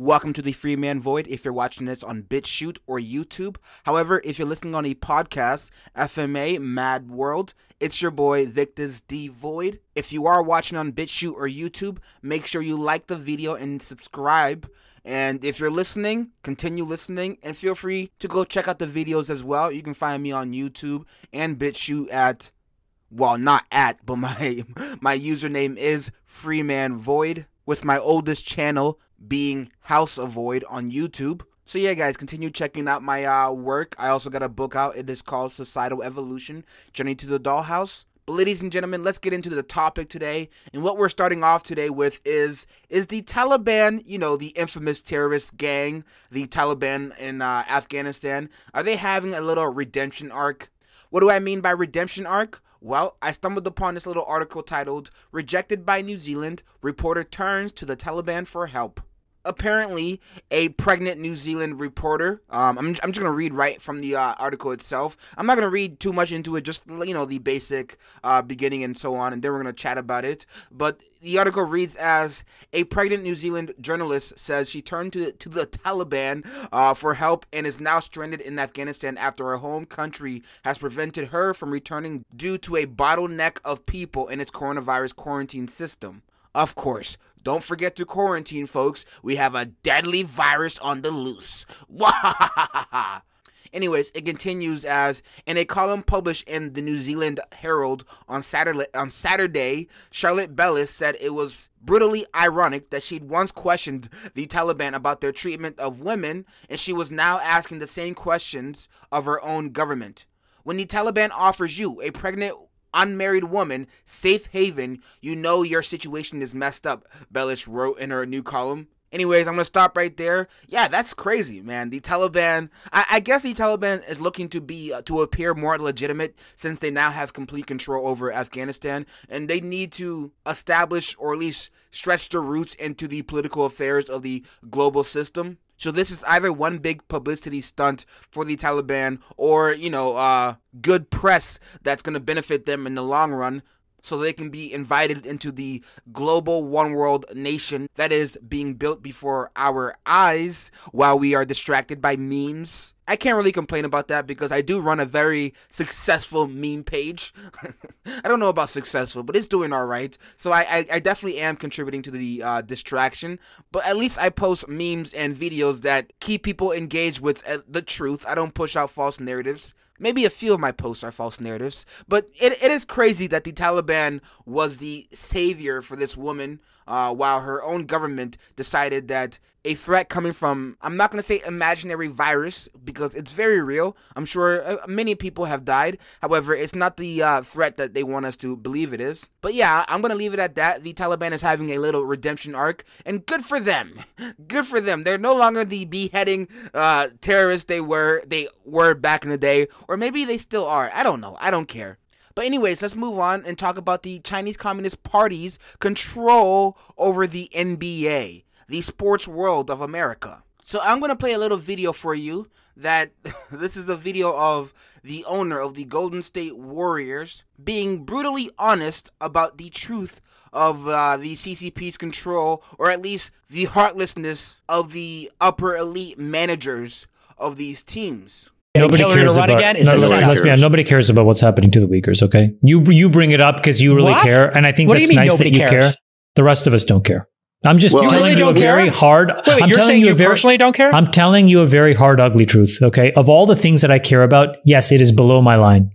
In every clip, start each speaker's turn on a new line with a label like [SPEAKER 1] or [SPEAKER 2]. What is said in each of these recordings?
[SPEAKER 1] Welcome to the Freeman Void if you're watching this on BitChute or YouTube. However, if you're listening on a podcast, FMA Mad World, it's your boy Victus D Void. If you are watching on BitChute or YouTube, make sure you like the video and subscribe. And if you're listening, continue listening and feel free to go check out the videos as well. You can find me on YouTube and BitChute at well, not at, but my my username is Freeman Void with my oldest channel being House of Void on YouTube. So yeah, guys, continue checking out my uh, work. I also got a book out. It is called Societal Evolution: Journey to the Dollhouse. But ladies and gentlemen, let's get into the topic today. And what we're starting off today with is is the Taliban, you know, the infamous terrorist gang, the Taliban in uh, Afghanistan, are they having a little redemption arc? What do I mean by redemption arc? Well, I stumbled upon this little article titled Rejected by New Zealand, Reporter Turns to the Taliban for Help apparently a pregnant New Zealand reporter. Um, I'm, I'm just gonna read right from the uh, article itself. I'm not gonna read too much into it, just you know the basic uh, beginning and so on, and then we're gonna chat about it. But the article reads as a pregnant New Zealand journalist says she turned to to the Taliban uh, for help and is now stranded in Afghanistan after her home country has prevented her from returning due to a bottleneck of people in its coronavirus quarantine system. Of course, don't forget to quarantine, folks. We have a deadly virus on the loose. Anyways, it continues as in a column published in the New Zealand Herald on Saturday, on Saturday, Charlotte Bellis said it was brutally ironic that she'd once questioned the Taliban about their treatment of women, and she was now asking the same questions of her own government. When the Taliban offers you, a pregnant unmarried woman safe haven, you know your situation is messed up, Bellis wrote in her new column. Anyways, I'm gonna stop right there. Yeah, that's crazy, man. The Taliban, I, I guess the Taliban is looking to be uh, to appear more legitimate since they now have complete control over Afghanistan, and they need to establish or at least stretch their roots into the political affairs of the global system. So this is either one big publicity stunt for the Taliban or, you know, uh, good press that's going to benefit them in the long run so they can be invited into the global one world nation that is being built before our eyes while we are distracted by memes. I can't really complain about that because I do run a very successful meme page. I don't know about successful, but it's doing all right. So I, I, I definitely am contributing to the uh, distraction. But at least I post memes and videos that keep people engaged with uh, the truth. I don't push out false narratives. Maybe a few of my posts are false narratives, but it, it is crazy that the Taliban was the savior for this woman uh, while her own government decided that a threat coming from, I'm not going to say imaginary virus because it's very real. I'm sure uh, many people have died. However, it's not the uh, threat that they want us to believe it is. But yeah, I'm going to leave it at that. The Taliban is having a little redemption arc, and good for them. good for them. They're no longer the beheading uh, terrorists they were they were back in the day, or maybe they still are. I don't know. I don't care. But anyways, let's move on and talk about the Chinese Communist Party's control over the NBA, the sports world of America. So I'm going to play a little video for you that this is a video of the owner of the Golden State Warriors being brutally honest about the truth of uh, the CCP's control, or at least the heartlessness of the upper elite managers of these teams
[SPEAKER 2] nobody Hillary cares about again? Is no, let's be honest, nobody cares about what's happening to the Uyghurs. Okay, you you bring it up because you really what? care, and I think what that's nice that you cares? care. The rest of us don't care. I'm just well, telling you a care? very hard.
[SPEAKER 3] Wait, wait,
[SPEAKER 2] I'm
[SPEAKER 3] you're telling saying you, you very, personally don't care.
[SPEAKER 2] I'm telling you a very hard, ugly truth. Okay, of all the things that I care about, yes, it is below my line.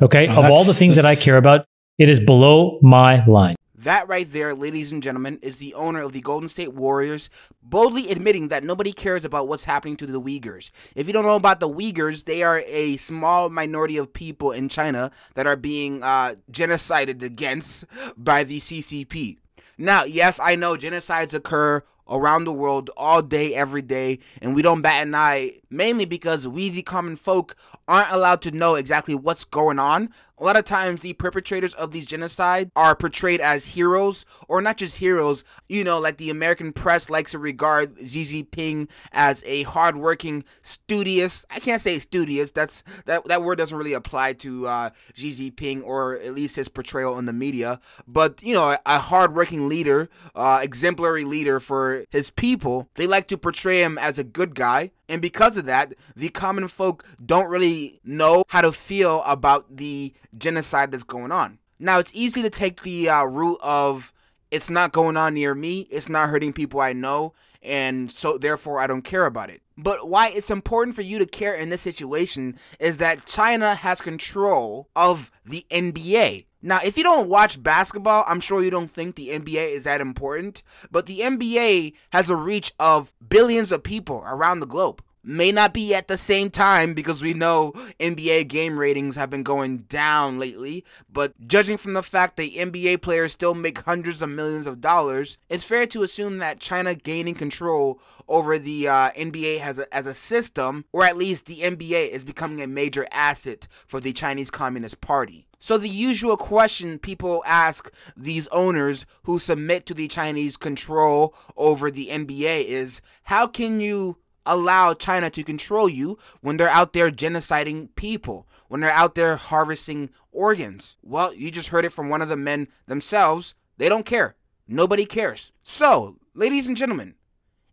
[SPEAKER 2] Okay, oh, of all the things that I care about, it is below my line.
[SPEAKER 1] That right there, ladies and gentlemen, is the owner of the Golden State Warriors boldly admitting that nobody cares about what's happening to the Uyghurs. If you don't know about the Uyghurs, they are a small minority of people in China that are being uh, genocided against by the CCP. Now, yes, I know genocides occur around the world all day, every day, and we don't bat an eye, mainly because we, the common folk, aren't allowed to know exactly what's going on a lot of times the perpetrators of these genocides are portrayed as heroes, or not just heroes. You know, like the American press likes to regard Xi Jinping as a hardworking, studious. I can't say studious. That's that that word doesn't really apply to uh, Xi Jinping, or at least his portrayal in the media. But you know, a, a hardworking leader, uh, exemplary leader for his people. They like to portray him as a good guy. And because of that, the common folk don't really know how to feel about the genocide that's going on. Now, it's easy to take the uh, route of it's not going on near me, it's not hurting people I know, and so therefore I don't care about it. But why it's important for you to care in this situation is that China has control of the NBA. Now, if you don't watch basketball, I'm sure you don't think the NBA is that important, but the NBA has a reach of billions of people around the globe may not be at the same time because we know NBA game ratings have been going down lately, but judging from the fact that NBA players still make hundreds of millions of dollars, it's fair to assume that China gaining control over the uh, NBA as a, as a system, or at least the NBA is becoming a major asset for the Chinese Communist Party. So, the usual question people ask these owners who submit to the Chinese control over the NBA is how can you allow China to control you when they're out there genociding people, when they're out there harvesting organs. Well, you just heard it from one of the men themselves. They don't care. Nobody cares. So, ladies and gentlemen,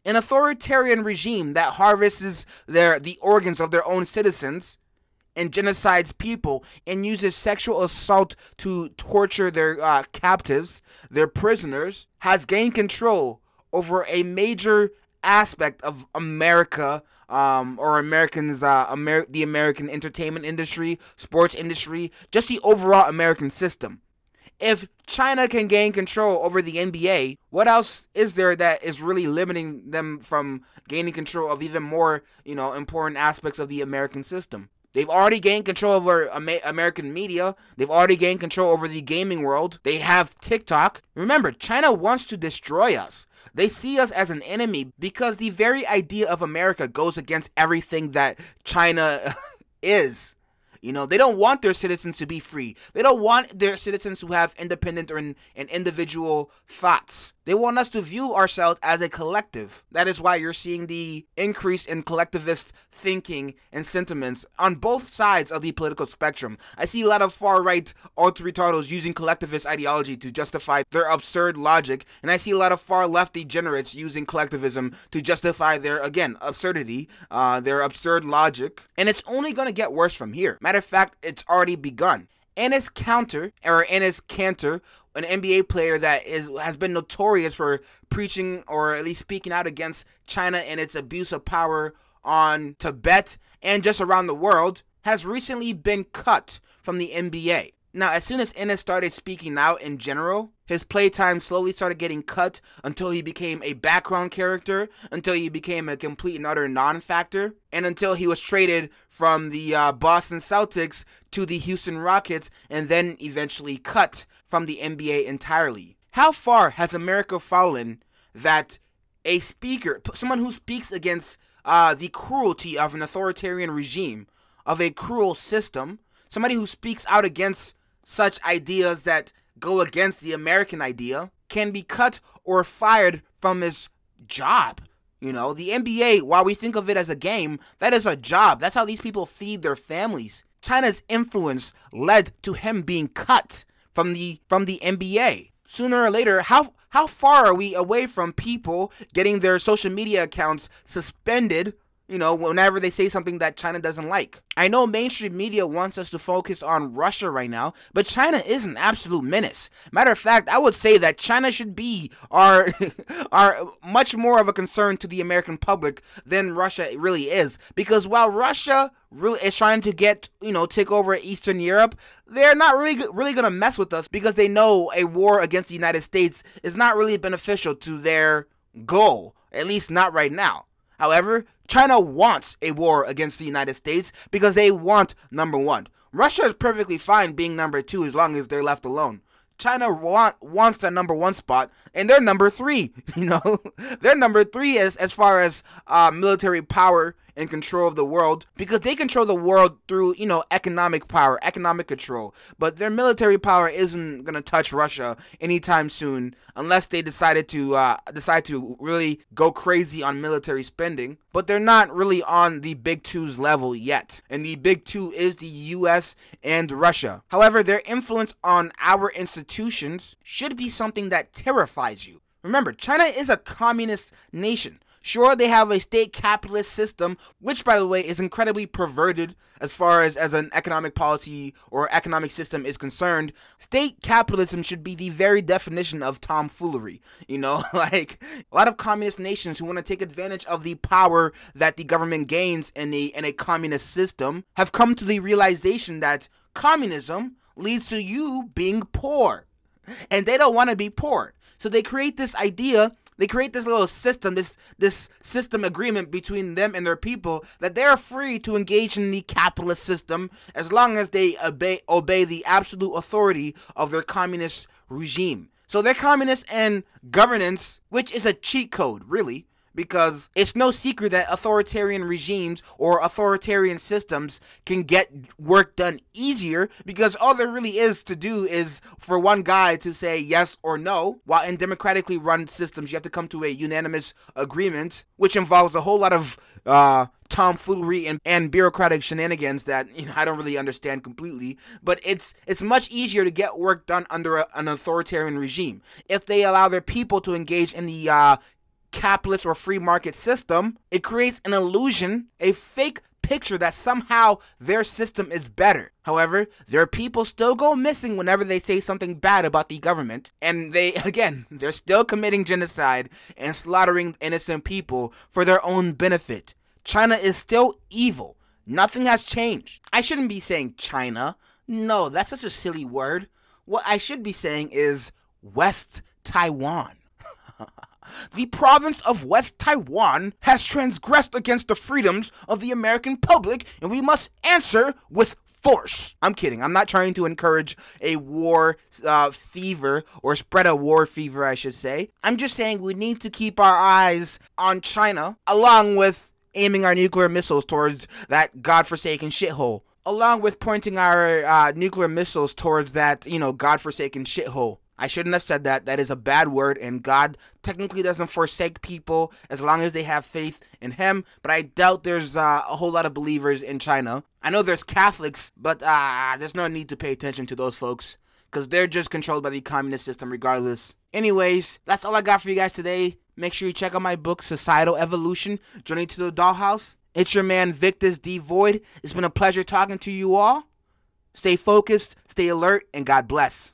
[SPEAKER 1] an authoritarian regime that harvests their the organs of their own citizens and genocides people and uses sexual assault to torture their uh, captives, their prisoners, has gained control over a major aspect of America um, or Americans, uh, Amer- the American entertainment industry, sports industry, just the overall American system. If China can gain control over the NBA, what else is there that is really limiting them from gaining control of even more, you know, important aspects of the American system? They've already gained control over American media. They've already gained control over the gaming world. They have TikTok. Remember, China wants to destroy us. They see us as an enemy because the very idea of America goes against everything that China is. You know, they don't want their citizens to be free. They don't want their citizens to have independent or in, and individual thoughts. They want us to view ourselves as a collective. That is why you're seeing the increase in collectivist thinking and sentiments on both sides of the political spectrum. I see a lot of far right ultra retardos using collectivist ideology to justify their absurd logic, and I see a lot of far left degenerates using collectivism to justify their, again, absurdity, uh, their absurd logic. And it's only going to get worse from here. Matter of fact, it's already begun. Enes Kanter, or Enes Kanter, an NBA player that is has been notorious for preaching or at least speaking out against China and its abuse of power on Tibet and just around the world, has recently been cut from the NBA. Now, as soon as Enes started speaking out in general, his playtime slowly started getting cut until he became a background character, until he became a complete and utter non factor, and until he was traded from the uh, Boston Celtics to the Houston Rockets and then eventually cut from the NBA entirely. How far has America fallen that a speaker, someone who speaks against uh, the cruelty of an authoritarian regime, of a cruel system, somebody who speaks out against such ideas that go against the American idea can be cut or fired from his job. You know, the NBA, while we think of it as a game, that is a job. That's how these people feed their families. China's influence led to him being cut from the from the NBA. Sooner or later, how how far are we away from people getting their social media accounts suspended you know, whenever they say something that China doesn't like. I know mainstream media wants us to focus on Russia right now, but China is an absolute menace. Matter of fact, I would say that China should be our are much more of a concern to the American public than Russia really is. Because while Russia really is trying to get, you know, take over Eastern Europe, they're not really really going to mess with us because they know a war against the United States is not really beneficial to their goal, at least not right now. However, China wants a war against the United States because they want number one. Russia is perfectly fine being number two as long as they're left alone. China want, wants that number one spot, and they're number three. You know, they're number three as as far as uh, military power in control of the world because they control the world through, you know, economic power, economic control. But their military power isn't going to touch Russia anytime soon unless they decided to uh, decide to really go crazy on military spending. But they're not really on the big two's level yet. And the big two is the US and Russia. However, their influence on our institutions should be something that terrifies you. Remember, China is a communist nation. Sure, they have a state capitalist system, which, by the way, is incredibly perverted as far as, as an economic policy or economic system is concerned. State capitalism should be the very definition of tomfoolery. You know, like a lot of communist nations who want to take advantage of the power that the government gains in a, in a communist system have come to the realization that communism leads to you being poor. And they don't want to be poor. So they create this idea they create this little system, this this system agreement between them and their people that they're free to engage in the capitalist system as long as they obey obey the absolute authority of their communist regime. So their communist and governance, which is a cheat code, really, because it's no secret that authoritarian regimes or authoritarian systems can get work done easier because all there really is to do is for one guy to say yes or no while in democratically run systems you have to come to a unanimous agreement which involves a whole lot of uh, tomfoolery and, and bureaucratic shenanigans that you know I don't really understand completely. But it's it's much easier to get work done under a, an authoritarian regime if they allow their people to engage in the uh, capitalist or free market system, it creates an illusion, a fake picture that somehow their system is better. However, their people still go missing whenever they say something bad about the government. And they, again, they're still committing genocide and slaughtering innocent people for their own benefit. China is still evil. Nothing has changed. I shouldn't be saying China. No, that's such a silly word. What I should be saying is West Taiwan. the province of West Taiwan has transgressed against the freedoms of the American public, and we must answer with force. I'm kidding. I'm not trying to encourage a war uh, fever or spread a war fever, I should say. I'm just saying we need to keep our eyes on China along with aiming our nuclear missiles towards that godforsaken shithole. Along with pointing our uh, nuclear missiles towards that, you know, godforsaken shithole. I shouldn't have said that. That is a bad word, and God technically doesn't forsake people as long as they have faith in Him. But I doubt there's uh, a whole lot of believers in China. I know there's Catholics, but uh, there's no need to pay attention to those folks because they're just controlled by the communist system regardless. Anyways, that's all I got for you guys today. Make sure you check out my book, Societal Evolution Journey to the Dollhouse. It's your man, Victus D. Void. It's been a pleasure talking to you all. Stay focused, stay alert, and God bless.